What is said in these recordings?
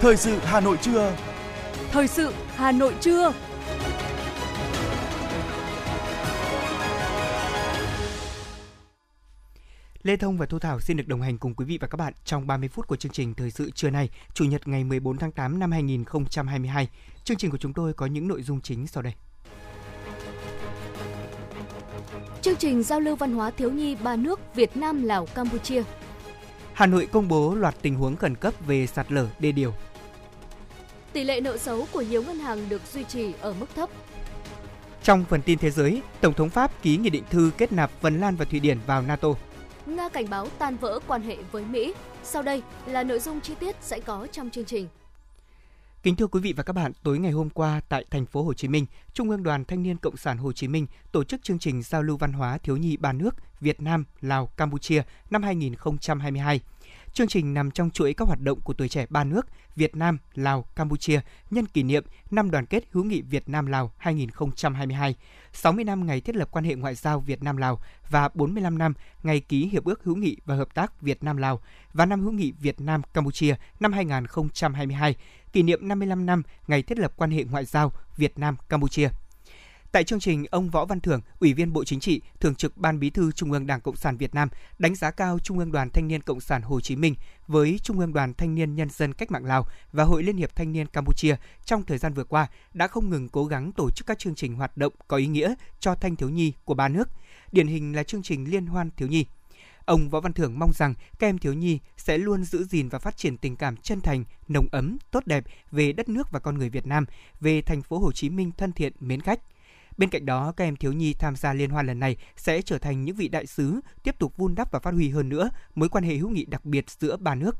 Thời sự Hà Nội trưa. Thời sự Hà Nội trưa. Lê Thông và Thu Thảo xin được đồng hành cùng quý vị và các bạn trong 30 phút của chương trình Thời sự trưa nay, Chủ nhật ngày 14 tháng 8 năm 2022. Chương trình của chúng tôi có những nội dung chính sau đây. Chương trình giao lưu văn hóa thiếu nhi ba nước Việt Nam, Lào, Campuchia. Hà Nội công bố loạt tình huống khẩn cấp về sạt lở đê điều. Tỷ lệ nợ xấu của nhiều ngân hàng được duy trì ở mức thấp. Trong phần tin thế giới, Tổng thống Pháp ký nghị định thư kết nạp Phần Lan và Thụy Điển vào NATO. Nga cảnh báo tan vỡ quan hệ với Mỹ. Sau đây là nội dung chi tiết sẽ có trong chương trình. Kính thưa quý vị và các bạn, tối ngày hôm qua tại thành phố Hồ Chí Minh, Trung ương Đoàn Thanh niên Cộng sản Hồ Chí Minh tổ chức chương trình giao lưu văn hóa thiếu nhi ba nước Việt Nam, Lào, Campuchia năm 2022. Chương trình nằm trong chuỗi các hoạt động của tuổi trẻ ba nước Việt Nam, Lào, Campuchia nhân kỷ niệm năm đoàn kết hữu nghị Việt Nam Lào 2022, 60 năm ngày thiết lập quan hệ ngoại giao Việt Nam Lào và 45 năm ngày ký hiệp ước hữu nghị và hợp tác Việt Nam Lào và năm hữu nghị Việt Nam Campuchia năm 2022, kỷ niệm 55 năm ngày thiết lập quan hệ ngoại giao Việt Nam Campuchia. Tại chương trình, ông Võ Văn Thưởng, Ủy viên Bộ Chính trị, Thường trực Ban Bí thư Trung ương Đảng Cộng sản Việt Nam đánh giá cao Trung ương Đoàn Thanh niên Cộng sản Hồ Chí Minh với Trung ương Đoàn Thanh niên Nhân dân Cách mạng Lào và Hội Liên hiệp Thanh niên Campuchia trong thời gian vừa qua đã không ngừng cố gắng tổ chức các chương trình hoạt động có ý nghĩa cho thanh thiếu nhi của ba nước. Điển hình là chương trình Liên hoan thiếu nhi. Ông Võ Văn Thưởng mong rằng các em thiếu nhi sẽ luôn giữ gìn và phát triển tình cảm chân thành, nồng ấm, tốt đẹp về đất nước và con người Việt Nam, về thành phố Hồ Chí Minh thân thiện, mến khách – Bên cạnh đó, các em thiếu nhi tham gia liên hoan lần này sẽ trở thành những vị đại sứ, tiếp tục vun đắp và phát huy hơn nữa mối quan hệ hữu nghị đặc biệt giữa ba nước.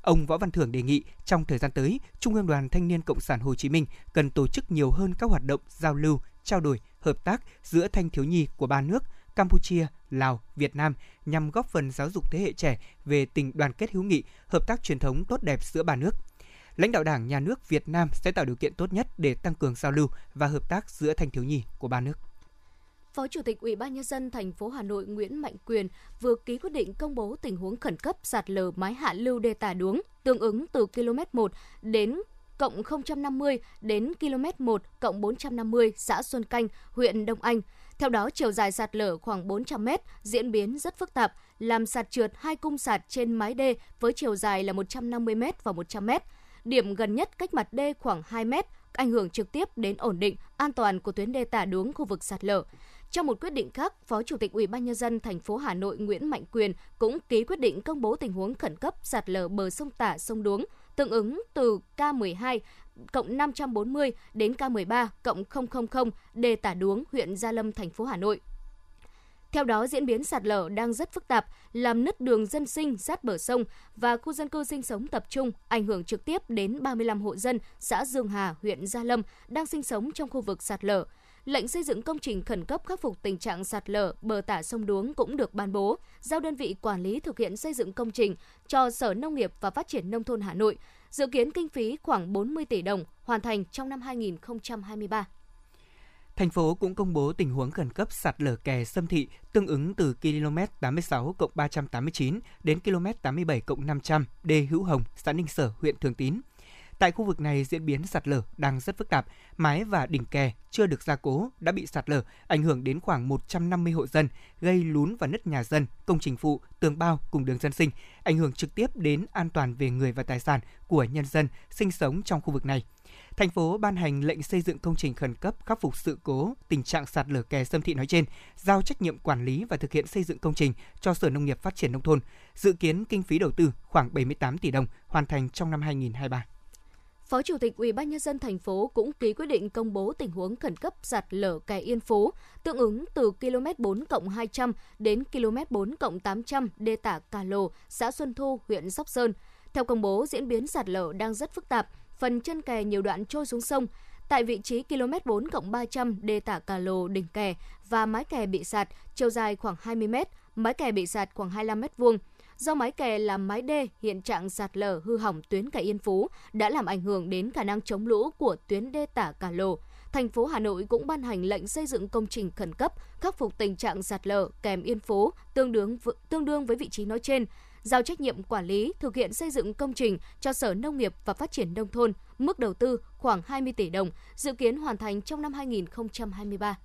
Ông Võ Văn Thưởng đề nghị trong thời gian tới, Trung ương Đoàn Thanh niên Cộng sản Hồ Chí Minh cần tổ chức nhiều hơn các hoạt động giao lưu, trao đổi, hợp tác giữa thanh thiếu nhi của ba nước Campuchia, Lào, Việt Nam nhằm góp phần giáo dục thế hệ trẻ về tình đoàn kết hữu nghị, hợp tác truyền thống tốt đẹp giữa ba nước lãnh đạo Đảng, Nhà nước Việt Nam sẽ tạo điều kiện tốt nhất để tăng cường giao lưu và hợp tác giữa thanh thiếu nhi của ba nước. Phó Chủ tịch Ủy ban nhân dân thành phố Hà Nội Nguyễn Mạnh Quyền vừa ký quyết định công bố tình huống khẩn cấp sạt lở mái hạ lưu đê tả đuống tương ứng từ km 1 đến cộng 050 đến km 1 cộng 450 xã Xuân Canh, huyện Đông Anh. Theo đó, chiều dài sạt lở khoảng 400 m, diễn biến rất phức tạp, làm sạt trượt hai cung sạt trên mái đê với chiều dài là 150 m và 100 m điểm gần nhất cách mặt đê khoảng 2 mét, ảnh hưởng trực tiếp đến ổn định, an toàn của tuyến đê tả đuống khu vực sạt lở. Trong một quyết định khác, Phó Chủ tịch Ủy ban nhân dân thành phố Hà Nội Nguyễn Mạnh Quyền cũng ký quyết định công bố tình huống khẩn cấp sạt lở bờ sông Tả sông Đuống, tương ứng từ K12 cộng 540 đến K13 cộng 000 Đề tả đuống huyện Gia Lâm thành phố Hà Nội. Theo đó, diễn biến sạt lở đang rất phức tạp, làm nứt đường dân sinh sát bờ sông và khu dân cư sinh sống tập trung, ảnh hưởng trực tiếp đến 35 hộ dân xã Dương Hà, huyện Gia Lâm đang sinh sống trong khu vực sạt lở. Lệnh xây dựng công trình khẩn cấp khắc phục tình trạng sạt lở bờ tả sông Đuống cũng được ban bố, giao đơn vị quản lý thực hiện xây dựng công trình cho Sở Nông nghiệp và Phát triển Nông thôn Hà Nội, dự kiến kinh phí khoảng 40 tỷ đồng, hoàn thành trong năm 2023 thành phố cũng công bố tình huống khẩn cấp sạt lở kè Sâm Thị tương ứng từ km 86 389 đến km 87 500 đê Hữu Hồng, xã Ninh Sở, huyện Thường Tín. Tại khu vực này diễn biến sạt lở đang rất phức tạp, mái và đỉnh kè chưa được gia cố đã bị sạt lở, ảnh hưởng đến khoảng 150 hộ dân, gây lún và nứt nhà dân, công trình phụ, tường bao cùng đường dân sinh, ảnh hưởng trực tiếp đến an toàn về người và tài sản của nhân dân sinh sống trong khu vực này thành phố ban hành lệnh xây dựng công trình khẩn cấp khắc phục sự cố tình trạng sạt lở kè Sâm Thị nói trên, giao trách nhiệm quản lý và thực hiện xây dựng công trình cho Sở Nông nghiệp Phát triển nông thôn, dự kiến kinh phí đầu tư khoảng 78 tỷ đồng, hoàn thành trong năm 2023. Phó Chủ tịch Ủy ban nhân dân thành phố cũng ký quyết định công bố tình huống khẩn cấp sạt lở kè Yên Phú, tương ứng từ km 4 200 đến km 4 800 đê tả Cà Lồ, xã Xuân Thu, huyện Sóc Sơn. Theo công bố, diễn biến sạt lở đang rất phức tạp, phần chân kè nhiều đoạn trôi xuống sông. Tại vị trí km 4 cộng 300 đê tả Cà Lồ đỉnh kè và mái kè bị sạt, chiều dài khoảng 20 m, mái kè bị sạt khoảng 25 m vuông. Do mái kè làm mái đê, hiện trạng sạt lở hư hỏng tuyến kè Yên Phú đã làm ảnh hưởng đến khả năng chống lũ của tuyến đê tả Cà Lồ. thành phố Hà Nội cũng ban hành lệnh xây dựng công trình khẩn cấp khắc phục tình trạng sạt lở kèm yên phú tương đương tương đương với vị trí nói trên giao trách nhiệm quản lý thực hiện xây dựng công trình cho Sở Nông nghiệp và Phát triển Nông thôn, mức đầu tư khoảng 20 tỷ đồng, dự kiến hoàn thành trong năm 2023.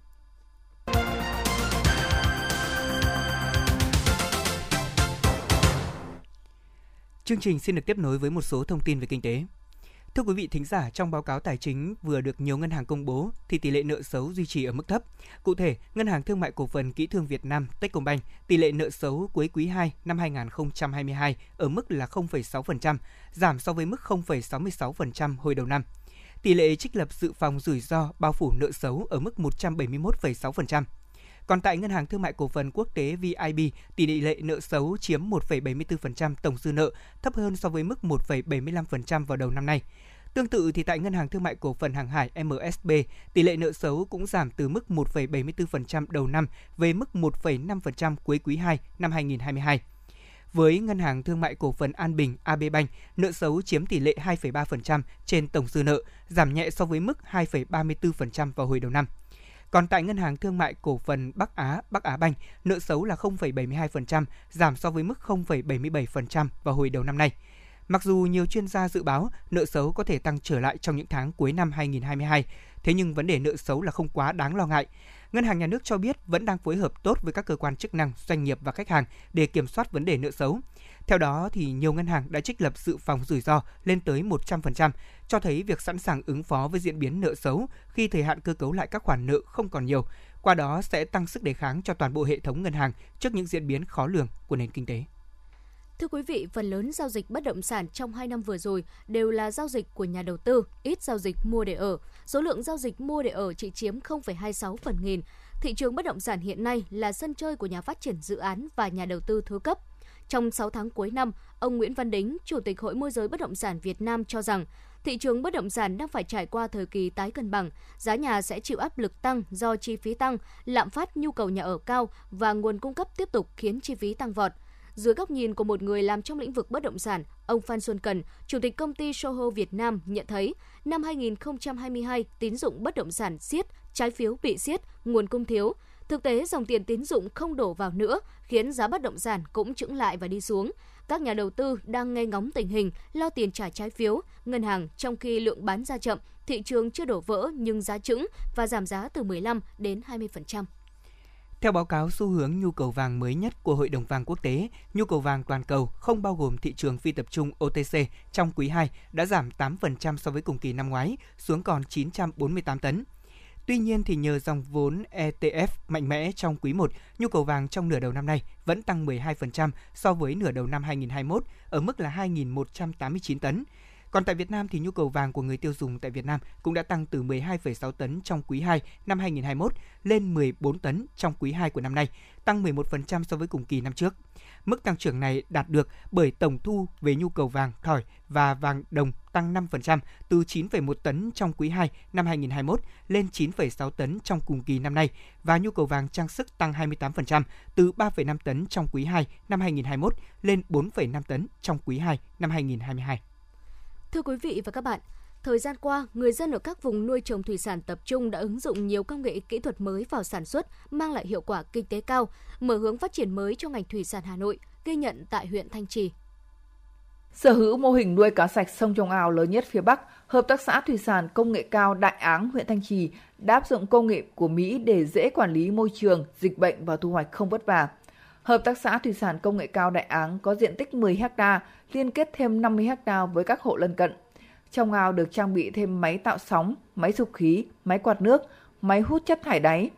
Chương trình xin được tiếp nối với một số thông tin về kinh tế. Thưa quý vị thính giả, trong báo cáo tài chính vừa được nhiều ngân hàng công bố thì tỷ lệ nợ xấu duy trì ở mức thấp. Cụ thể, Ngân hàng Thương mại Cổ phần Kỹ thương Việt Nam Techcombank tỷ lệ nợ xấu cuối quý 2 năm 2022 ở mức là 0,6%, giảm so với mức 0,66% hồi đầu năm. Tỷ lệ trích lập dự phòng rủi ro bao phủ nợ xấu ở mức 171,6%. Còn tại Ngân hàng Thương mại Cổ phần Quốc tế VIB, tỷ lệ nợ xấu chiếm 1,74% tổng dư nợ, thấp hơn so với mức 1,75% vào đầu năm nay. Tương tự thì tại Ngân hàng Thương mại Cổ phần Hàng hải MSB, tỷ lệ nợ xấu cũng giảm từ mức 1,74% đầu năm về mức 1,5% cuối quý 2 năm 2022. Với Ngân hàng Thương mại Cổ phần An Bình AB Bank, nợ xấu chiếm tỷ lệ 2,3% trên tổng dư nợ, giảm nhẹ so với mức 2,34% vào hồi đầu năm. Còn tại Ngân hàng Thương mại Cổ phần Bắc Á, Bắc Á Banh, nợ xấu là 0,72%, giảm so với mức 0,77% vào hồi đầu năm nay. Mặc dù nhiều chuyên gia dự báo nợ xấu có thể tăng trở lại trong những tháng cuối năm 2022, thế nhưng vấn đề nợ xấu là không quá đáng lo ngại. Ngân hàng Nhà nước cho biết vẫn đang phối hợp tốt với các cơ quan chức năng, doanh nghiệp và khách hàng để kiểm soát vấn đề nợ xấu. Theo đó thì nhiều ngân hàng đã trích lập dự phòng rủi ro lên tới 100%, cho thấy việc sẵn sàng ứng phó với diễn biến nợ xấu khi thời hạn cơ cấu lại các khoản nợ không còn nhiều, qua đó sẽ tăng sức đề kháng cho toàn bộ hệ thống ngân hàng trước những diễn biến khó lường của nền kinh tế. Thưa quý vị, phần lớn giao dịch bất động sản trong 2 năm vừa rồi đều là giao dịch của nhà đầu tư, ít giao dịch mua để ở. Số lượng giao dịch mua để ở chỉ chiếm 0,26 phần nghìn. Thị trường bất động sản hiện nay là sân chơi của nhà phát triển dự án và nhà đầu tư thứ cấp. Trong 6 tháng cuối năm, ông Nguyễn Văn Đính, Chủ tịch Hội môi giới bất động sản Việt Nam cho rằng, thị trường bất động sản đang phải trải qua thời kỳ tái cân bằng, giá nhà sẽ chịu áp lực tăng do chi phí tăng, lạm phát nhu cầu nhà ở cao và nguồn cung cấp tiếp tục khiến chi phí tăng vọt. Dưới góc nhìn của một người làm trong lĩnh vực bất động sản, ông Phan Xuân Cần, Chủ tịch công ty Soho Việt Nam nhận thấy, năm 2022 tín dụng bất động sản siết, trái phiếu bị siết, nguồn cung thiếu, Thực tế, dòng tiền tín dụng không đổ vào nữa, khiến giá bất động sản cũng chững lại và đi xuống. Các nhà đầu tư đang nghe ngóng tình hình, lo tiền trả trái phiếu, ngân hàng trong khi lượng bán ra chậm, thị trường chưa đổ vỡ nhưng giá chững và giảm giá từ 15 đến 20%. Theo báo cáo xu hướng nhu cầu vàng mới nhất của Hội đồng vàng quốc tế, nhu cầu vàng toàn cầu không bao gồm thị trường phi tập trung OTC trong quý 2 đã giảm 8% so với cùng kỳ năm ngoái, xuống còn 948 tấn. Tuy nhiên thì nhờ dòng vốn ETF mạnh mẽ trong quý 1, nhu cầu vàng trong nửa đầu năm nay vẫn tăng 12% so với nửa đầu năm 2021 ở mức là 2.189 tấn. Còn tại Việt Nam thì nhu cầu vàng của người tiêu dùng tại Việt Nam cũng đã tăng từ 12,6 tấn trong quý 2 năm 2021 lên 14 tấn trong quý 2 của năm nay, tăng 11% so với cùng kỳ năm trước. Mức tăng trưởng này đạt được bởi tổng thu về nhu cầu vàng thỏi và vàng đồng tăng 5% từ 9,1 tấn trong quý 2 năm 2021 lên 9,6 tấn trong cùng kỳ năm nay và nhu cầu vàng trang sức tăng 28% từ 3,5 tấn trong quý 2 năm 2021 lên 4,5 tấn trong quý 2 năm 2022. Thưa quý vị và các bạn, Thời gian qua, người dân ở các vùng nuôi trồng thủy sản tập trung đã ứng dụng nhiều công nghệ kỹ thuật mới vào sản xuất, mang lại hiệu quả kinh tế cao, mở hướng phát triển mới cho ngành thủy sản Hà Nội, ghi nhận tại huyện Thanh Trì. Sở hữu mô hình nuôi cá sạch sông trong ao lớn nhất phía Bắc, Hợp tác xã Thủy sản Công nghệ cao Đại Áng, huyện Thanh Trì đã áp dụng công nghệ của Mỹ để dễ quản lý môi trường, dịch bệnh và thu hoạch không vất vả. Hợp tác xã Thủy sản Công nghệ cao Đại Áng có diện tích 10 ha, liên kết thêm 50 ha với các hộ lân cận. Trong ao được trang bị thêm máy tạo sóng, máy sục khí, máy quạt nước, máy hút chất thải đáy.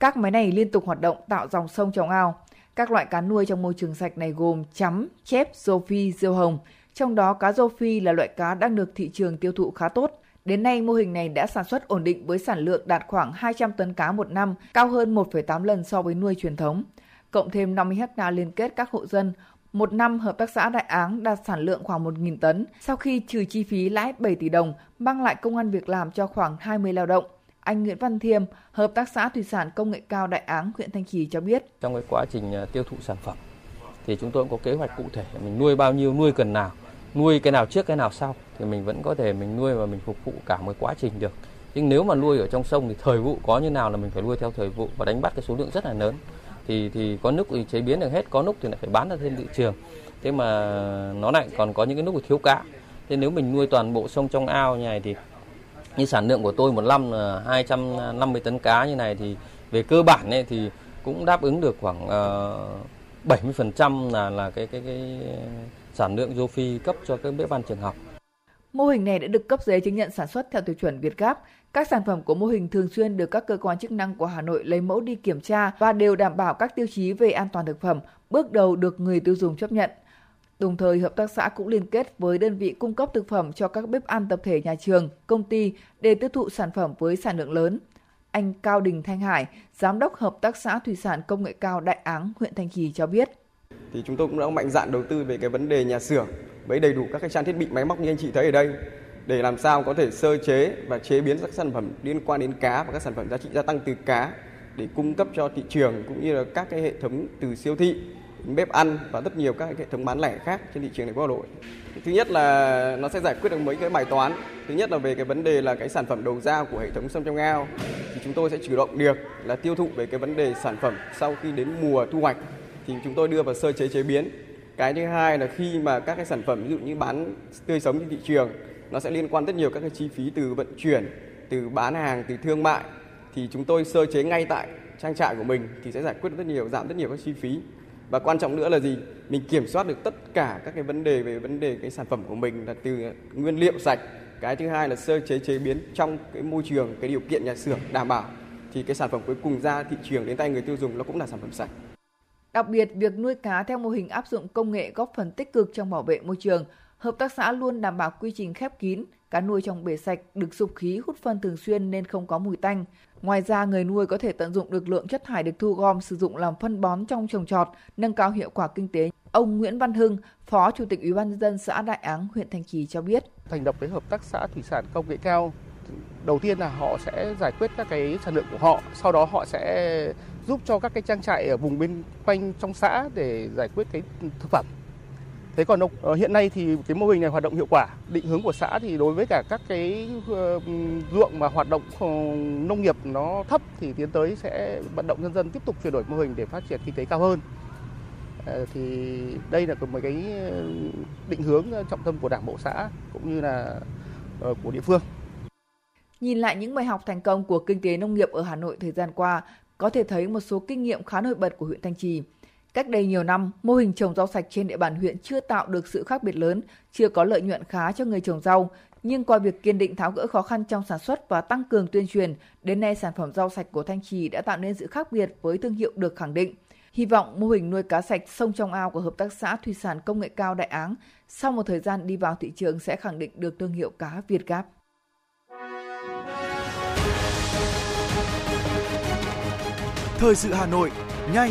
Các máy này liên tục hoạt động tạo dòng sông trong ao. Các loại cá nuôi trong môi trường sạch này gồm chấm, chép, rô phi, diêu hồng. Trong đó cá rô phi là loại cá đang được thị trường tiêu thụ khá tốt. Đến nay, mô hình này đã sản xuất ổn định với sản lượng đạt khoảng 200 tấn cá một năm, cao hơn 1,8 lần so với nuôi truyền thống. Cộng thêm 50 ha liên kết các hộ dân, một năm, Hợp tác xã Đại Áng đạt sản lượng khoảng 1.000 tấn, sau khi trừ chi phí lãi 7 tỷ đồng, mang lại công an việc làm cho khoảng 20 lao động. Anh Nguyễn Văn Thiêm, Hợp tác xã Thủy sản Công nghệ cao Đại Áng, huyện Thanh Trì cho biết. Trong cái quá trình à, tiêu thụ sản phẩm, thì chúng tôi cũng có kế hoạch cụ thể, mình nuôi bao nhiêu, nuôi cần nào, nuôi cái nào trước cái nào sau, thì mình vẫn có thể mình nuôi và mình phục vụ cả một quá trình được. nhưng nếu mà nuôi ở trong sông thì thời vụ có như nào là mình phải nuôi theo thời vụ và đánh bắt cái số lượng rất là lớn thì thì có lúc thì chế biến được hết có lúc thì lại phải bán ra thêm thị trường. Thế mà nó lại còn có những cái lúc thiếu cá. Thế nếu mình nuôi toàn bộ sông trong ao như này thì như sản lượng của tôi một năm là 250 tấn cá như này thì về cơ bản ấy thì cũng đáp ứng được khoảng ờ, uh, 70% là là cái cái cái sản lượng rô phi cấp cho các bếp ăn trường học. Mô hình này đã được cấp giấy chứng nhận sản xuất theo tiêu chuẩn Việt Gáp. Các sản phẩm của mô hình thường xuyên được các cơ quan chức năng của Hà Nội lấy mẫu đi kiểm tra và đều đảm bảo các tiêu chí về an toàn thực phẩm, bước đầu được người tiêu dùng chấp nhận. Đồng thời, hợp tác xã cũng liên kết với đơn vị cung cấp thực phẩm cho các bếp ăn tập thể nhà trường, công ty để tiêu thụ sản phẩm với sản lượng lớn. Anh Cao Đình Thanh Hải, Giám đốc Hợp tác xã Thủy sản Công nghệ cao Đại Áng, huyện Thanh Trì cho biết. Thì chúng tôi cũng đã mạnh dạn đầu tư về cái vấn đề nhà xưởng với đầy đủ các cái trang thiết bị máy móc như anh chị thấy ở đây để làm sao có thể sơ chế và chế biến các sản phẩm liên quan đến cá và các sản phẩm giá trị gia tăng từ cá để cung cấp cho thị trường cũng như là các cái hệ thống từ siêu thị, bếp ăn và rất nhiều các hệ thống bán lẻ khác trên thị trường thành phố Hà Nội. Thứ nhất là nó sẽ giải quyết được mấy cái bài toán. Thứ nhất là về cái vấn đề là cái sản phẩm đầu ra của hệ thống sông trong ao thì chúng tôi sẽ chủ động được là tiêu thụ về cái vấn đề sản phẩm sau khi đến mùa thu hoạch thì chúng tôi đưa vào sơ chế chế biến. Cái thứ hai là khi mà các cái sản phẩm ví dụ như bán tươi sống trên thị trường nó sẽ liên quan rất nhiều các cái chi phí từ vận chuyển, từ bán hàng, từ thương mại. Thì chúng tôi sơ chế ngay tại trang trại của mình thì sẽ giải quyết rất nhiều giảm rất nhiều các chi phí. Và quan trọng nữa là gì? Mình kiểm soát được tất cả các cái vấn đề về vấn đề cái sản phẩm của mình là từ nguyên liệu sạch. Cái thứ hai là sơ chế chế biến trong cái môi trường cái điều kiện nhà xưởng đảm bảo. Thì cái sản phẩm cuối cùng ra thị trường đến tay người tiêu dùng nó cũng là sản phẩm sạch. Đặc biệt, việc nuôi cá theo mô hình áp dụng công nghệ góp phần tích cực trong bảo vệ môi trường. Hợp tác xã luôn đảm bảo quy trình khép kín, cá nuôi trong bể sạch được sục khí hút phân thường xuyên nên không có mùi tanh. Ngoài ra, người nuôi có thể tận dụng được lượng chất thải được thu gom sử dụng làm phân bón trong trồng trọt, nâng cao hiệu quả kinh tế. Ông Nguyễn Văn Hưng, Phó Chủ tịch Ủy ban nhân dân xã Đại Áng, huyện Thanh Trì cho biết. Thành lập cái hợp tác xã thủy sản công nghệ cao đầu tiên là họ sẽ giải quyết các cái sản lượng của họ, sau đó họ sẽ giúp cho các cái trang trại ở vùng bên quanh trong xã để giải quyết cái thực phẩm Thế còn ờ, hiện nay thì cái mô hình này hoạt động hiệu quả. Định hướng của xã thì đối với cả các cái ờ, ruộng mà hoạt động ờ, nông nghiệp nó thấp thì tiến tới sẽ vận động nhân dân tiếp tục chuyển đổi mô hình để phát triển kinh tế cao hơn. Ờ, thì đây là một cái định hướng trọng tâm của Đảng bộ xã cũng như là của địa phương. Nhìn lại những bài học thành công của kinh tế nông nghiệp ở Hà Nội thời gian qua, có thể thấy một số kinh nghiệm khá nổi bật của huyện Thanh Trì. Cách đây nhiều năm, mô hình trồng rau sạch trên địa bàn huyện chưa tạo được sự khác biệt lớn, chưa có lợi nhuận khá cho người trồng rau. Nhưng qua việc kiên định tháo gỡ khó khăn trong sản xuất và tăng cường tuyên truyền, đến nay sản phẩm rau sạch của Thanh Trì đã tạo nên sự khác biệt với thương hiệu được khẳng định. Hy vọng mô hình nuôi cá sạch sông trong ao của Hợp tác xã Thủy sản Công nghệ cao Đại Áng sau một thời gian đi vào thị trường sẽ khẳng định được thương hiệu cá Việt Gáp. Thời sự Hà Nội, nhanh,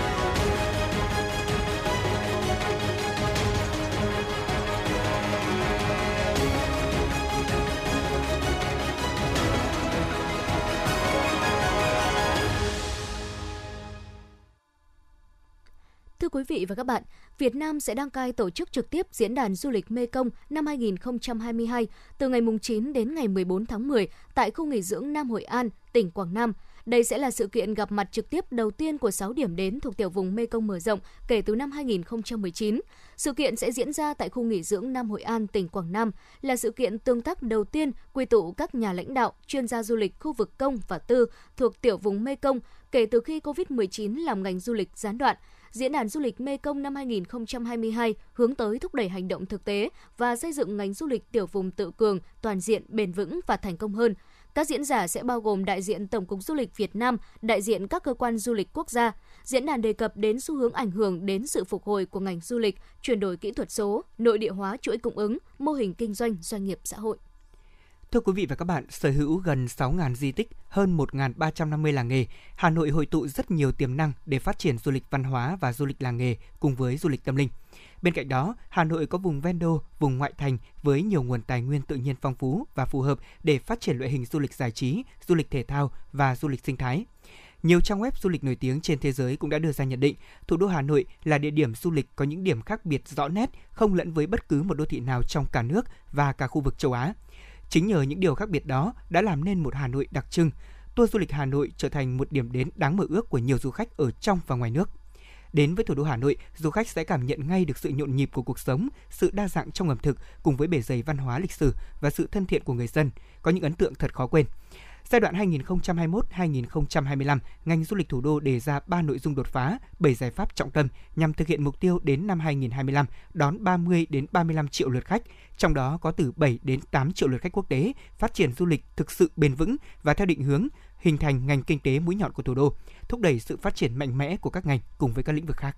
Quý vị và các bạn, Việt Nam sẽ đăng cai tổ chức trực tiếp diễn đàn du lịch Mekong năm 2022 từ ngày 9 đến ngày 14 tháng 10 tại khu nghỉ dưỡng Nam Hội An, tỉnh Quảng Nam. Đây sẽ là sự kiện gặp mặt trực tiếp đầu tiên của 6 điểm đến thuộc tiểu vùng Mekong mở rộng kể từ năm 2019. Sự kiện sẽ diễn ra tại khu nghỉ dưỡng Nam Hội An, tỉnh Quảng Nam, là sự kiện tương tác đầu tiên quy tụ các nhà lãnh đạo, chuyên gia du lịch khu vực công và tư thuộc tiểu vùng Mekong kể từ khi COVID-19 làm ngành du lịch gián đoạn. Diễn đàn du lịch Mekong năm 2022 hướng tới thúc đẩy hành động thực tế và xây dựng ngành du lịch tiểu vùng tự cường, toàn diện, bền vững và thành công hơn. Các diễn giả sẽ bao gồm đại diện Tổng cục Du lịch Việt Nam, đại diện các cơ quan du lịch quốc gia. Diễn đàn đề cập đến xu hướng ảnh hưởng đến sự phục hồi của ngành du lịch, chuyển đổi kỹ thuật số, nội địa hóa chuỗi cung ứng, mô hình kinh doanh doanh nghiệp xã hội. Thưa quý vị và các bạn, sở hữu gần 6.000 di tích, hơn 1.350 làng nghề, Hà Nội hội tụ rất nhiều tiềm năng để phát triển du lịch văn hóa và du lịch làng nghề cùng với du lịch tâm linh. Bên cạnh đó, Hà Nội có vùng ven đô, vùng ngoại thành với nhiều nguồn tài nguyên tự nhiên phong phú và phù hợp để phát triển loại hình du lịch giải trí, du lịch thể thao và du lịch sinh thái. Nhiều trang web du lịch nổi tiếng trên thế giới cũng đã đưa ra nhận định thủ đô Hà Nội là địa điểm du lịch có những điểm khác biệt rõ nét, không lẫn với bất cứ một đô thị nào trong cả nước và cả khu vực châu Á. Chính nhờ những điều khác biệt đó đã làm nên một Hà Nội đặc trưng. Tour du lịch Hà Nội trở thành một điểm đến đáng mơ ước của nhiều du khách ở trong và ngoài nước. Đến với thủ đô Hà Nội, du khách sẽ cảm nhận ngay được sự nhộn nhịp của cuộc sống, sự đa dạng trong ẩm thực cùng với bề dày văn hóa lịch sử và sự thân thiện của người dân, có những ấn tượng thật khó quên. Giai đoạn 2021-2025, ngành du lịch thủ đô đề ra 3 nội dung đột phá, 7 giải pháp trọng tâm nhằm thực hiện mục tiêu đến năm 2025 đón 30 đến 35 triệu lượt khách, trong đó có từ 7 đến 8 triệu lượt khách quốc tế, phát triển du lịch thực sự bền vững và theo định hướng hình thành ngành kinh tế mũi nhọn của thủ đô, thúc đẩy sự phát triển mạnh mẽ của các ngành cùng với các lĩnh vực khác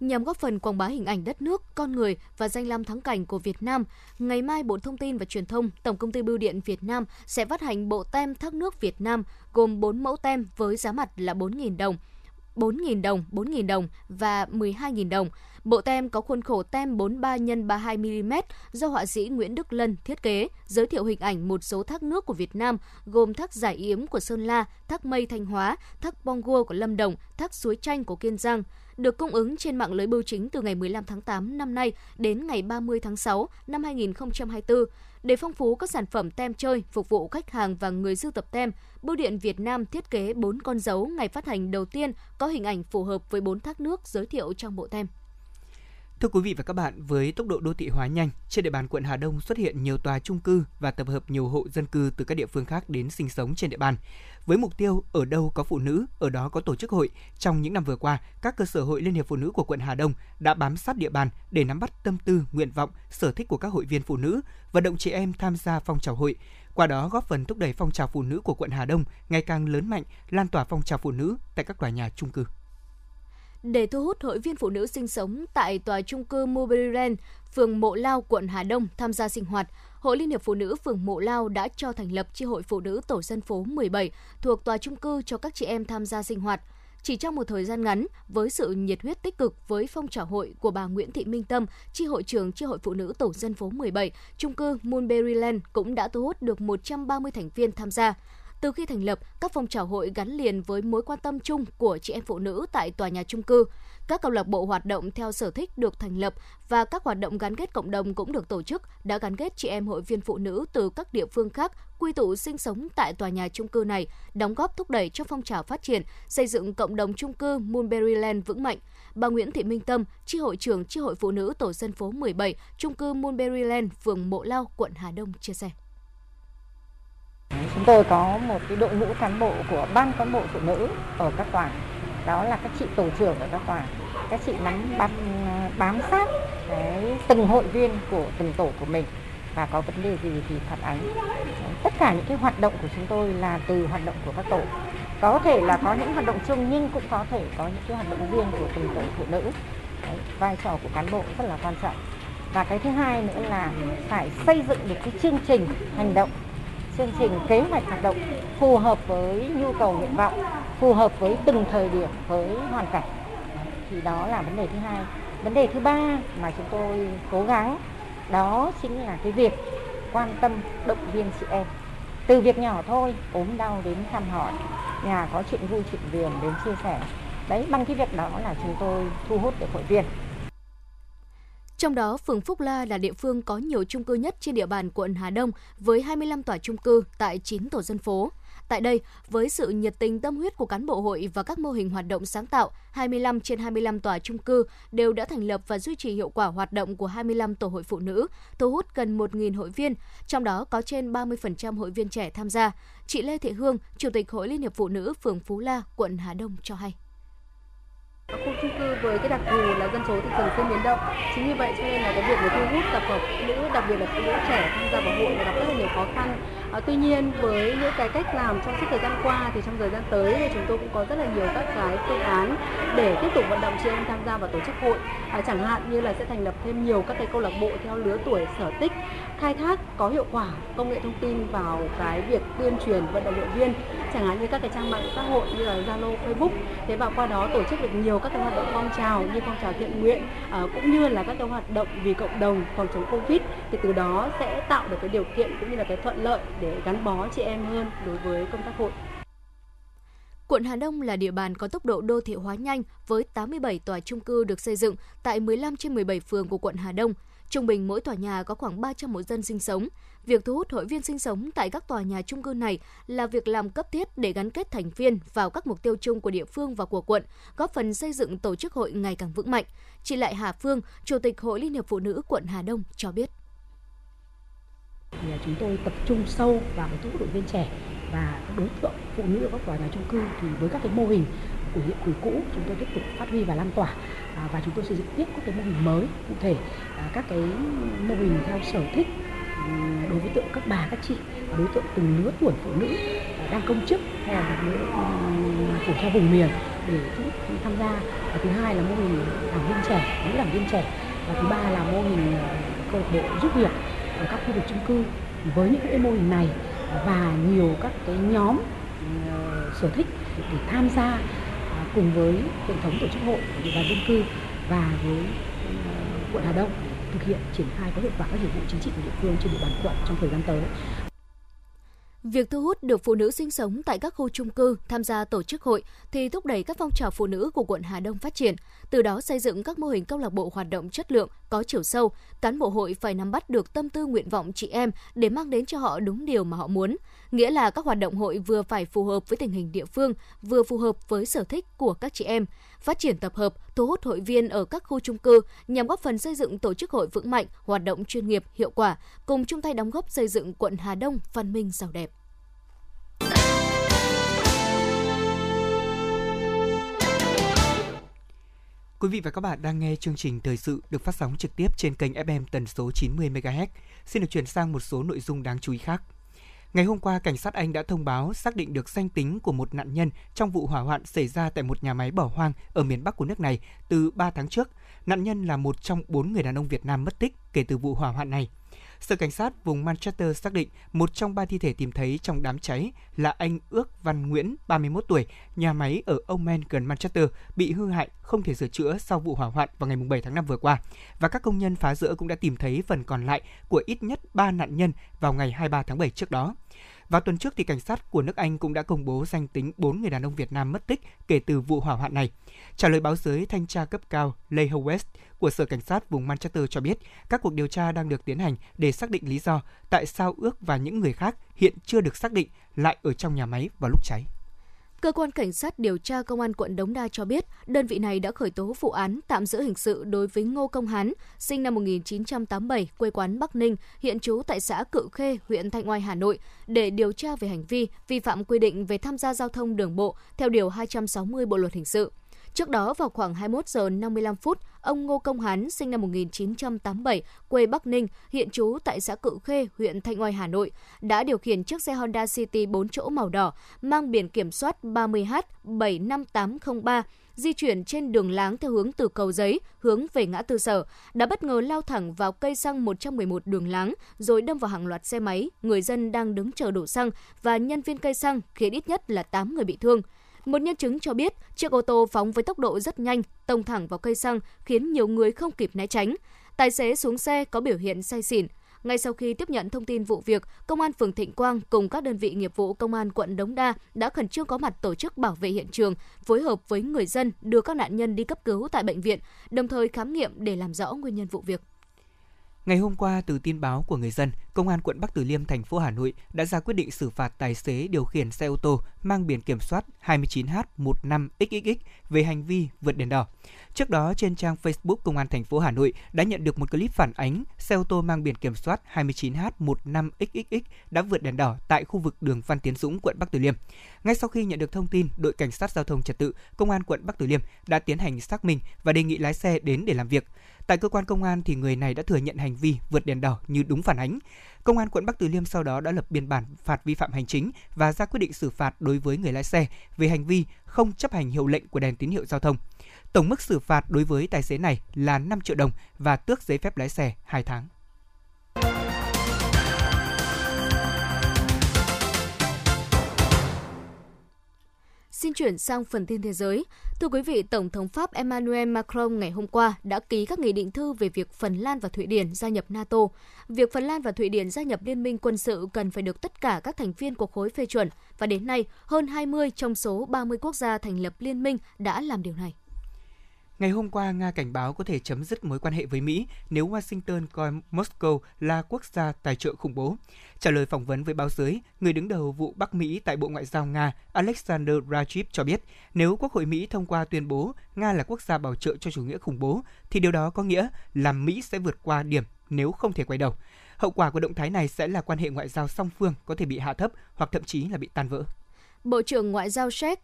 nhằm góp phần quảng bá hình ảnh đất nước, con người và danh lam thắng cảnh của Việt Nam. Ngày mai, Bộ Thông tin và Truyền thông, Tổng công ty Bưu điện Việt Nam sẽ phát hành bộ tem thác nước Việt Nam gồm 4 mẫu tem với giá mặt là 4.000 đồng. 4.000 đồng, 4.000 đồng và 12.000 đồng. Bộ tem có khuôn khổ tem 43 x 32 mm do họa sĩ Nguyễn Đức Lân thiết kế, giới thiệu hình ảnh một số thác nước của Việt Nam gồm thác Giải Yếm của Sơn La, thác Mây Thanh Hóa, thác Bongua của Lâm Đồng, thác Suối Chanh của Kiên Giang, được cung ứng trên mạng lưới bưu chính từ ngày 15 tháng 8 năm nay đến ngày 30 tháng 6 năm 2024. Để phong phú các sản phẩm tem chơi phục vụ khách hàng và người sưu tập tem, Bưu điện Việt Nam thiết kế 4 con dấu ngày phát hành đầu tiên có hình ảnh phù hợp với 4 thác nước giới thiệu trong bộ tem. Thưa quý vị và các bạn, với tốc độ đô thị hóa nhanh, trên địa bàn quận Hà Đông xuất hiện nhiều tòa trung cư và tập hợp nhiều hộ dân cư từ các địa phương khác đến sinh sống trên địa bàn. Với mục tiêu ở đâu có phụ nữ, ở đó có tổ chức hội, trong những năm vừa qua, các cơ sở hội Liên hiệp Phụ nữ của quận Hà Đông đã bám sát địa bàn để nắm bắt tâm tư, nguyện vọng, sở thích của các hội viên phụ nữ, vận động chị em tham gia phong trào hội, qua đó góp phần thúc đẩy phong trào phụ nữ của quận Hà Đông ngày càng lớn mạnh, lan tỏa phong trào phụ nữ tại các tòa nhà trung cư. Để thu hút hội viên phụ nữ sinh sống tại tòa trung cư Mulberry phường Mộ Lao, quận Hà Đông tham gia sinh hoạt, Hội Liên hiệp Phụ nữ phường Mộ Lao đã cho thành lập chi hội phụ nữ tổ dân phố 17 thuộc tòa trung cư cho các chị em tham gia sinh hoạt. Chỉ trong một thời gian ngắn, với sự nhiệt huyết tích cực với phong trào hội của bà Nguyễn Thị Minh Tâm, chi hội trưởng chi hội phụ nữ tổ dân phố 17, trung cư Moonberryland cũng đã thu hút được 130 thành viên tham gia. Từ khi thành lập, các phong trào hội gắn liền với mối quan tâm chung của chị em phụ nữ tại tòa nhà trung cư. Các câu lạc bộ hoạt động theo sở thích được thành lập và các hoạt động gắn kết cộng đồng cũng được tổ chức, đã gắn kết chị em hội viên phụ nữ từ các địa phương khác quy tụ sinh sống tại tòa nhà trung cư này, đóng góp thúc đẩy cho phong trào phát triển, xây dựng cộng đồng trung cư Moonberry Land vững mạnh. Bà Nguyễn Thị Minh Tâm, chi hội trưởng chi hội phụ nữ tổ dân phố 17, trung cư Moonberry Land, phường Mộ Lao, quận Hà Đông chia sẻ. Chúng tôi có một cái đội ngũ cán bộ của ban cán bộ phụ nữ ở các tòa. Đó là các chị tổ trưởng ở các tòa. Các chị nắm bám bám sát cái từng hội viên của từng tổ của mình và có vấn đề gì thì phản ánh. Tất cả những cái hoạt động của chúng tôi là từ hoạt động của các tổ. Có thể là có những hoạt động chung nhưng cũng có thể có những cái hoạt động riêng của từng tổ phụ nữ. Đấy, vai trò của cán bộ rất là quan trọng. Và cái thứ hai nữa là phải xây dựng được cái chương trình hành động chương trình kế hoạch hoạt động phù hợp với nhu cầu nguyện vọng, phù hợp với từng thời điểm, với hoàn cảnh. Thì đó là vấn đề thứ hai. Vấn đề thứ ba mà chúng tôi cố gắng đó chính là cái việc quan tâm động viên chị em. Từ việc nhỏ thôi, ốm đau đến thăm hỏi, nhà có chuyện vui chuyện buồn đến chia sẻ. Đấy, bằng cái việc đó là chúng tôi thu hút được hội viên. Trong đó, phường Phúc La là địa phương có nhiều chung cư nhất trên địa bàn quận Hà Đông với 25 tòa chung cư tại 9 tổ dân phố. Tại đây, với sự nhiệt tình tâm huyết của cán bộ hội và các mô hình hoạt động sáng tạo, 25 trên 25 tòa chung cư đều đã thành lập và duy trì hiệu quả hoạt động của 25 tổ hội phụ nữ, thu hút gần 1.000 hội viên, trong đó có trên 30% hội viên trẻ tham gia. Chị Lê Thị Hương, Chủ tịch Hội Liên hiệp Phụ nữ phường Phú La, quận Hà Đông cho hay. Khu chung cư với cái đặc thù là dân số thì thường xuyên biến động. Chính vì vậy cho nên là cái việc để thu hút tập hợp nữ, đặc biệt là phụ nữ trẻ tham gia vào hội là gặp rất là nhiều khó khăn. À, tuy nhiên với những cái cách làm trong suốt thời gian qua thì trong thời gian tới thì chúng tôi cũng có rất là nhiều các cái phương án để tiếp tục vận động chị em tham gia vào tổ chức hội. À, chẳng hạn như là sẽ thành lập thêm nhiều các cái câu lạc bộ theo lứa tuổi sở thích, khai thác có hiệu quả công nghệ thông tin vào cái việc tuyên truyền vận động hội viên, chẳng hạn như các cái trang mạng xã hội như là Zalo, Facebook. Thế và qua đó tổ chức được nhiều các cái hoạt động phong trào như phong trào thiện nguyện à, cũng như là các cái hoạt động vì cộng đồng phòng chống Covid thì từ đó sẽ tạo được cái điều kiện cũng như là cái thuận lợi để gắn bó chị em hơn đối với công tác hội. Quận Hà Đông là địa bàn có tốc độ đô thị hóa nhanh với 87 tòa chung cư được xây dựng tại 15 trên 17 phường của quận Hà Đông. Trung bình mỗi tòa nhà có khoảng 300 hộ dân sinh sống. Việc thu hút hội viên sinh sống tại các tòa nhà chung cư này là việc làm cấp thiết để gắn kết thành viên vào các mục tiêu chung của địa phương và của quận, góp phần xây dựng tổ chức hội ngày càng vững mạnh. Chị Lại Hà Phương, Chủ tịch Hội Liên hiệp Phụ nữ quận Hà Đông cho biết. Thì à, chúng tôi tập trung sâu vào thu hút đội viên trẻ và đối tượng phụ nữ ở các tòa nhà chung cư. Thì với các cái mô hình của hiện quỷ cũ chúng tôi tiếp tục phát huy và lan tỏa à, và chúng tôi xây dựng tiếp các cái mô hình mới cụ thể à, các cái mô hình theo sở thích ừ, đối với tượng các bà các chị đối tượng từng lứa tuổi phụ nữ à, đang công chức hay là lứa của ừ, theo vùng miền để tham gia. Và thứ hai là mô hình đảng viên trẻ nữ đảng viên trẻ. Và thứ ba là mô hình à, câu lạc bộ giúp việc ở các khu vực chung cư với những cái mô hình này và nhiều các cái nhóm ừ, sở thích để tham gia à, cùng với hệ thống tổ chức hội địa bàn dân cư và với ừ, quận Hà Đông thực hiện triển khai có hiệu quả các nhiệm vụ chính trị của địa phương trên địa bàn quận trong thời gian tới. Việc thu hút được phụ nữ sinh sống tại các khu chung cư tham gia tổ chức hội thì thúc đẩy các phong trào phụ nữ của quận Hà Đông phát triển, từ đó xây dựng các mô hình câu lạc bộ hoạt động chất lượng, có chiều sâu. Cán bộ hội phải nắm bắt được tâm tư nguyện vọng chị em để mang đến cho họ đúng điều mà họ muốn. Nghĩa là các hoạt động hội vừa phải phù hợp với tình hình địa phương, vừa phù hợp với sở thích của các chị em. Phát triển tập hợp, thu hút hội viên ở các khu chung cư nhằm góp phần xây dựng tổ chức hội vững mạnh, hoạt động chuyên nghiệp, hiệu quả, cùng chung tay đóng góp xây dựng quận Hà Đông văn minh giàu đẹp. Quý vị và các bạn đang nghe chương trình thời sự được phát sóng trực tiếp trên kênh FM tần số 90 MHz. Xin được chuyển sang một số nội dung đáng chú ý khác. Ngày hôm qua, cảnh sát Anh đã thông báo xác định được danh tính của một nạn nhân trong vụ hỏa hoạn xảy ra tại một nhà máy bỏ hoang ở miền Bắc của nước này từ 3 tháng trước. Nạn nhân là một trong bốn người đàn ông Việt Nam mất tích kể từ vụ hỏa hoạn này. Sở cảnh sát vùng Manchester xác định một trong ba thi thể tìm thấy trong đám cháy là anh Ước Văn Nguyễn, 31 tuổi, nhà máy ở Omen gần Manchester bị hư hại không thể sửa chữa sau vụ hỏa hoạn vào ngày 7 tháng 5 vừa qua. Và các công nhân phá rỡ cũng đã tìm thấy phần còn lại của ít nhất 3 nạn nhân vào ngày 23 tháng 7 trước đó. Vào tuần trước thì cảnh sát của nước Anh cũng đã công bố danh tính 4 người đàn ông Việt Nam mất tích kể từ vụ hỏa hoạn này. Trả lời báo giới thanh tra cấp cao Leigh West của Sở Cảnh sát vùng Manchester cho biết, các cuộc điều tra đang được tiến hành để xác định lý do tại sao ước và những người khác hiện chưa được xác định lại ở trong nhà máy vào lúc cháy. Cơ quan Cảnh sát điều tra Công an quận Đống Đa cho biết, đơn vị này đã khởi tố vụ án tạm giữ hình sự đối với Ngô Công Hán, sinh năm 1987, quê quán Bắc Ninh, hiện trú tại xã Cự Khê, huyện Thanh Oai, Hà Nội, để điều tra về hành vi vi phạm quy định về tham gia giao thông đường bộ theo Điều 260 Bộ Luật Hình sự. Trước đó vào khoảng 21 giờ 55 phút, ông Ngô Công Hán sinh năm 1987, quê Bắc Ninh, hiện trú tại xã Cự Khê, huyện Thanh Oai, Hà Nội, đã điều khiển chiếc xe Honda City 4 chỗ màu đỏ mang biển kiểm soát 30H75803 di chuyển trên đường láng theo hướng từ cầu giấy hướng về ngã tư sở, đã bất ngờ lao thẳng vào cây xăng 111 đường láng rồi đâm vào hàng loạt xe máy, người dân đang đứng chờ đổ xăng và nhân viên cây xăng khiến ít nhất là 8 người bị thương. Một nhân chứng cho biết chiếc ô tô phóng với tốc độ rất nhanh, tông thẳng vào cây xăng khiến nhiều người không kịp né tránh. Tài xế xuống xe có biểu hiện say xỉn. Ngay sau khi tiếp nhận thông tin vụ việc, Công an phường Thịnh Quang cùng các đơn vị nghiệp vụ Công an quận Đống Đa đã khẩn trương có mặt tổ chức bảo vệ hiện trường, phối hợp với người dân đưa các nạn nhân đi cấp cứu tại bệnh viện, đồng thời khám nghiệm để làm rõ nguyên nhân vụ việc. Ngày hôm qua, từ tin báo của người dân, Công an quận Bắc Từ Liêm, thành phố Hà Nội đã ra quyết định xử phạt tài xế điều khiển xe ô tô mang biển kiểm soát 29H15XXX về hành vi vượt đèn đỏ. Trước đó, trên trang Facebook Công an thành phố Hà Nội đã nhận được một clip phản ánh xe ô tô mang biển kiểm soát 29H15XXX đã vượt đèn đỏ tại khu vực đường Văn Tiến Dũng, quận Bắc Từ Liêm. Ngay sau khi nhận được thông tin, đội cảnh sát giao thông trật tự Công an quận Bắc Từ Liêm đã tiến hành xác minh và đề nghị lái xe đến để làm việc. Tại cơ quan công an thì người này đã thừa nhận hành vi vượt đèn đỏ như đúng phản ánh. Công an quận Bắc Từ Liêm sau đó đã lập biên bản phạt vi phạm hành chính và ra quyết định xử phạt đối với người lái xe về hành vi không chấp hành hiệu lệnh của đèn tín hiệu giao thông. Tổng mức xử phạt đối với tài xế này là 5 triệu đồng và tước giấy phép lái xe 2 tháng. Xin chuyển sang phần tin thế giới. Thưa quý vị, Tổng thống Pháp Emmanuel Macron ngày hôm qua đã ký các nghị định thư về việc Phần Lan và Thụy Điển gia nhập NATO. Việc Phần Lan và Thụy Điển gia nhập liên minh quân sự cần phải được tất cả các thành viên của khối phê chuẩn. và đến nay hơn 20 trong số 30 quốc gia thành lập liên minh đã làm điều này. Ngày hôm qua, Nga cảnh báo có thể chấm dứt mối quan hệ với Mỹ nếu Washington coi Moscow là quốc gia tài trợ khủng bố. Trả lời phỏng vấn với báo giới, người đứng đầu vụ Bắc Mỹ tại Bộ Ngoại giao Nga Alexander Rajiv cho biết, nếu Quốc hội Mỹ thông qua tuyên bố Nga là quốc gia bảo trợ cho chủ nghĩa khủng bố, thì điều đó có nghĩa là Mỹ sẽ vượt qua điểm nếu không thể quay đầu. Hậu quả của động thái này sẽ là quan hệ ngoại giao song phương có thể bị hạ thấp hoặc thậm chí là bị tan vỡ. Bộ trưởng Ngoại giao Séc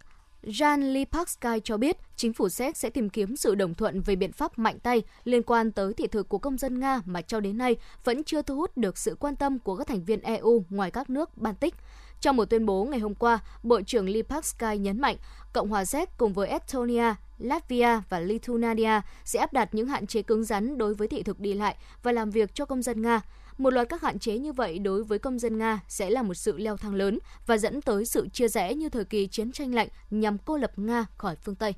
Jan Lipaksky cho biết, chính phủ Séc sẽ tìm kiếm sự đồng thuận về biện pháp mạnh tay liên quan tới thị thực của công dân Nga mà cho đến nay vẫn chưa thu hút được sự quan tâm của các thành viên EU ngoài các nước Baltic. Trong một tuyên bố ngày hôm qua, Bộ trưởng Lipaksky nhấn mạnh Cộng hòa Séc cùng với Estonia, Latvia và Lithuania sẽ áp đặt những hạn chế cứng rắn đối với thị thực đi lại và làm việc cho công dân Nga. Một loạt các hạn chế như vậy đối với công dân Nga sẽ là một sự leo thang lớn và dẫn tới sự chia rẽ như thời kỳ chiến tranh lạnh nhằm cô lập Nga khỏi phương Tây.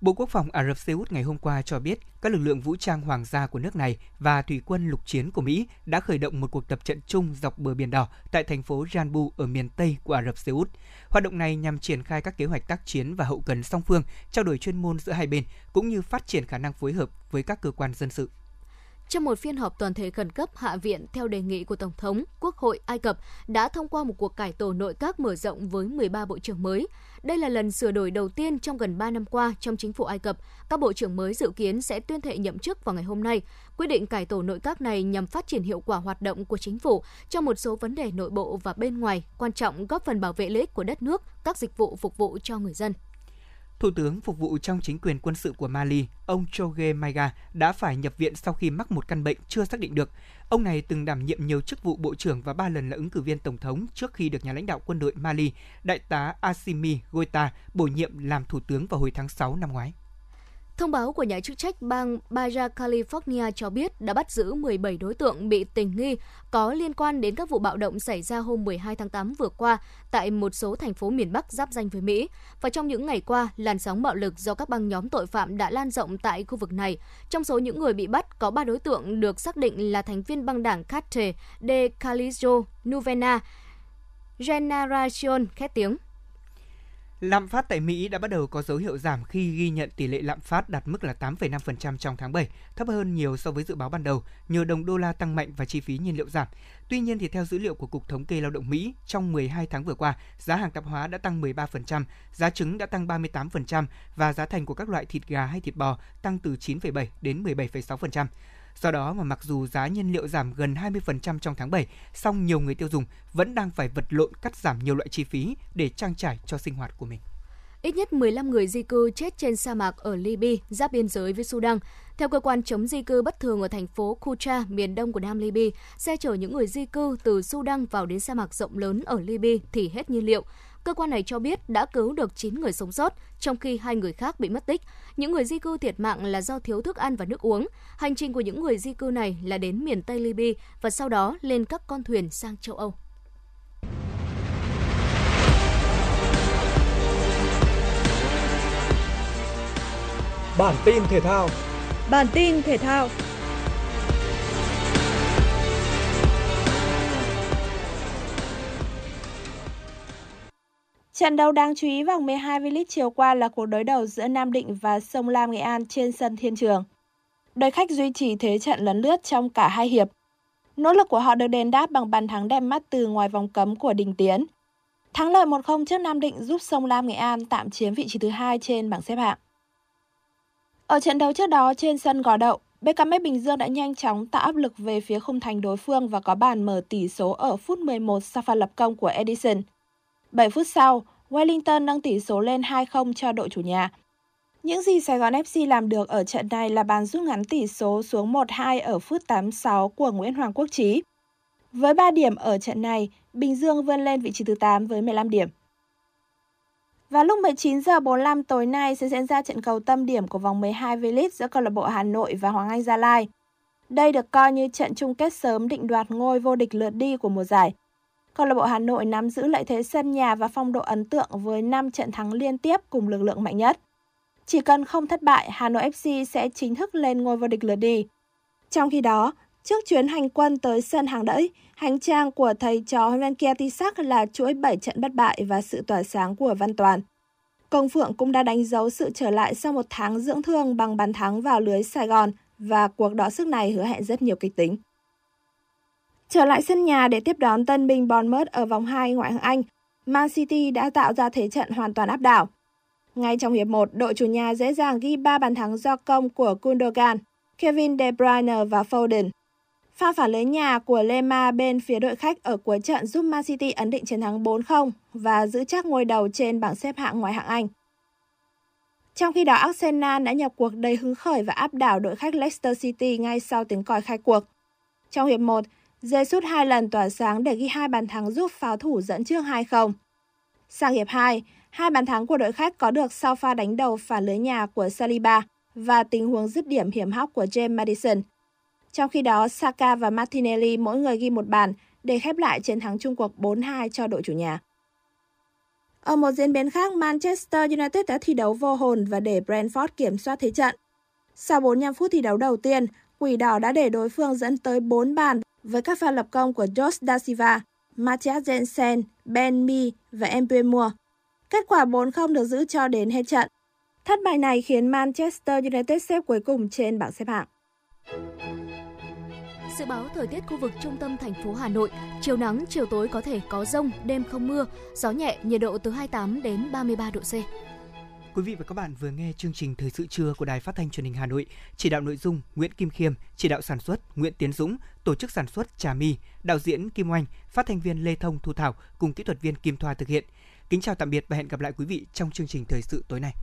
Bộ Quốc phòng Ả Rập Xê Út ngày hôm qua cho biết các lực lượng vũ trang hoàng gia của nước này và thủy quân lục chiến của Mỹ đã khởi động một cuộc tập trận chung dọc bờ biển đỏ tại thành phố Janbu ở miền Tây của Ả Rập Xê Út. Hoạt động này nhằm triển khai các kế hoạch tác chiến và hậu cần song phương, trao đổi chuyên môn giữa hai bên cũng như phát triển khả năng phối hợp với các cơ quan dân sự. Trong một phiên họp toàn thể khẩn cấp, Hạ viện theo đề nghị của Tổng thống, Quốc hội Ai Cập đã thông qua một cuộc cải tổ nội các mở rộng với 13 bộ trưởng mới. Đây là lần sửa đổi đầu tiên trong gần 3 năm qua trong chính phủ Ai Cập. Các bộ trưởng mới dự kiến sẽ tuyên thệ nhậm chức vào ngày hôm nay. Quyết định cải tổ nội các này nhằm phát triển hiệu quả hoạt động của chính phủ trong một số vấn đề nội bộ và bên ngoài, quan trọng góp phần bảo vệ lợi ích của đất nước, các dịch vụ phục vụ cho người dân. Thủ tướng phục vụ trong chính quyền quân sự của Mali, ông Choge Maiga đã phải nhập viện sau khi mắc một căn bệnh chưa xác định được. Ông này từng đảm nhiệm nhiều chức vụ bộ trưởng và ba lần là ứng cử viên tổng thống trước khi được nhà lãnh đạo quân đội Mali, đại tá Assimi Goita, bổ nhiệm làm thủ tướng vào hồi tháng 6 năm ngoái. Thông báo của nhà chức trách bang Baja California cho biết đã bắt giữ 17 đối tượng bị tình nghi có liên quan đến các vụ bạo động xảy ra hôm 12 tháng 8 vừa qua tại một số thành phố miền Bắc giáp danh với Mỹ. Và trong những ngày qua, làn sóng bạo lực do các băng nhóm tội phạm đã lan rộng tại khu vực này. Trong số những người bị bắt, có 3 đối tượng được xác định là thành viên băng đảng Carte de Calizo Nuvena, Generacion khét tiếng. Lạm phát tại Mỹ đã bắt đầu có dấu hiệu giảm khi ghi nhận tỷ lệ lạm phát đạt mức là 8,5% trong tháng 7, thấp hơn nhiều so với dự báo ban đầu nhờ đồng đô la tăng mạnh và chi phí nhiên liệu giảm. Tuy nhiên thì theo dữ liệu của Cục Thống kê Lao động Mỹ, trong 12 tháng vừa qua, giá hàng tạp hóa đã tăng 13%, giá trứng đã tăng 38% và giá thành của các loại thịt gà hay thịt bò tăng từ 9,7 đến 17,6%. Do đó mà mặc dù giá nhiên liệu giảm gần 20% trong tháng 7, song nhiều người tiêu dùng vẫn đang phải vật lộn cắt giảm nhiều loại chi phí để trang trải cho sinh hoạt của mình. Ít nhất 15 người di cư chết trên sa mạc ở Libya, giáp biên giới với Sudan. Theo cơ quan chống di cư bất thường ở thành phố Kucha, miền đông của Nam Libya, xe chở những người di cư từ Sudan vào đến sa mạc rộng lớn ở Libya thì hết nhiên liệu. Cơ quan này cho biết đã cứu được 9 người sống sót, trong khi hai người khác bị mất tích. Những người di cư thiệt mạng là do thiếu thức ăn và nước uống. Hành trình của những người di cư này là đến miền Tây Libya và sau đó lên các con thuyền sang châu Âu. Bản tin thể thao Bản tin thể thao Trận đấu đáng chú ý vòng 12 V-League chiều qua là cuộc đối đầu giữa Nam Định và Sông Lam Nghệ An trên sân Thiên Trường. Đội khách duy trì thế trận lấn lướt trong cả hai hiệp. Nỗ lực của họ được đền đáp bằng bàn thắng đẹp mắt từ ngoài vòng cấm của Đình Tiến. Thắng lợi 1-0 trước Nam Định giúp Sông Lam Nghệ An tạm chiếm vị trí thứ hai trên bảng xếp hạng. Ở trận đấu trước đó trên sân Gò Đậu, BKM Bình Dương đã nhanh chóng tạo áp lực về phía khung thành đối phương và có bàn mở tỷ số ở phút 11 sau pha lập công của Edison. 7 phút sau, Wellington nâng tỷ số lên 2-0 cho đội chủ nhà. Những gì Sài Gòn FC làm được ở trận này là bàn rút ngắn tỷ số xuống 1-2 ở phút 86 của Nguyễn Hoàng Quốc Trí. Với 3 điểm ở trận này, Bình Dương vươn lên vị trí thứ 8 với 15 điểm. Và lúc 19 giờ 45 tối nay sẽ diễn ra trận cầu tâm điểm của vòng 12 V-League giữa câu lạc bộ Hà Nội và Hoàng Anh Gia Lai. Đây được coi như trận chung kết sớm định đoạt ngôi vô địch lượt đi của mùa giải. Câu lạc bộ Hà Nội nắm giữ lợi thế sân nhà và phong độ ấn tượng với 5 trận thắng liên tiếp cùng lực lượng mạnh nhất. Chỉ cần không thất bại, Hà Nội FC sẽ chính thức lên ngôi vô địch lượt đi. Trong khi đó, Trước chuyến hành quân tới sân hàng đẫy, hành trang của thầy trò huấn luyện viên Tisak là chuỗi 7 trận bất bại và sự tỏa sáng của Văn Toàn. Công Phượng cũng đã đánh dấu sự trở lại sau một tháng dưỡng thương bằng bàn thắng vào lưới Sài Gòn và cuộc đọ sức này hứa hẹn rất nhiều kịch tính. Trở lại sân nhà để tiếp đón tân binh Bournemouth ở vòng 2 ngoại hạng Anh, Man City đã tạo ra thế trận hoàn toàn áp đảo. Ngay trong hiệp 1, đội chủ nhà dễ dàng ghi 3 bàn thắng do công của Gundogan, Kevin De Bruyne và Foden. Pha phản lưới nhà của Lema bên phía đội khách ở cuối trận giúp Man City ấn định chiến thắng 4-0 và giữ chắc ngôi đầu trên bảng xếp hạng ngoại hạng Anh. Trong khi đó, Arsenal đã nhập cuộc đầy hứng khởi và áp đảo đội khách Leicester City ngay sau tiếng còi khai cuộc. Trong hiệp 1, Jesus hai lần tỏa sáng để ghi hai bàn thắng giúp pháo thủ dẫn trước 2-0. Sang hiệp 2, hai bàn thắng của đội khách có được sau pha đánh đầu phản lưới nhà của Saliba và tình huống dứt điểm hiểm hóc của James Madison. Trong khi đó, Saka và Martinelli mỗi người ghi một bàn để khép lại chiến thắng chung cuộc 4-2 cho đội chủ nhà. Ở một diễn biến khác, Manchester United đã thi đấu vô hồn và để Brentford kiểm soát thế trận. Sau 45 phút thi đấu đầu tiên, Quỷ đỏ đã để đối phương dẫn tới 4 bàn với các pha lập công của Jos Da Silva, Matthias Jensen, Ben Mi và Mbemua. Kết quả 4-0 được giữ cho đến hết trận. Thất bại này khiến Manchester United xếp cuối cùng trên bảng xếp hạng. Dự báo thời tiết khu vực trung tâm thành phố Hà Nội, chiều nắng, chiều tối có thể có rông, đêm không mưa, gió nhẹ, nhiệt độ từ 28 đến 33 độ C. Quý vị và các bạn vừa nghe chương trình Thời sự trưa của Đài Phát thanh Truyền hình Hà Nội, chỉ đạo nội dung Nguyễn Kim Khiêm, chỉ đạo sản xuất Nguyễn Tiến Dũng, tổ chức sản xuất Trà My, đạo diễn Kim Oanh, phát thanh viên Lê Thông Thu Thảo cùng kỹ thuật viên Kim Thoa thực hiện. Kính chào tạm biệt và hẹn gặp lại quý vị trong chương trình Thời sự tối nay.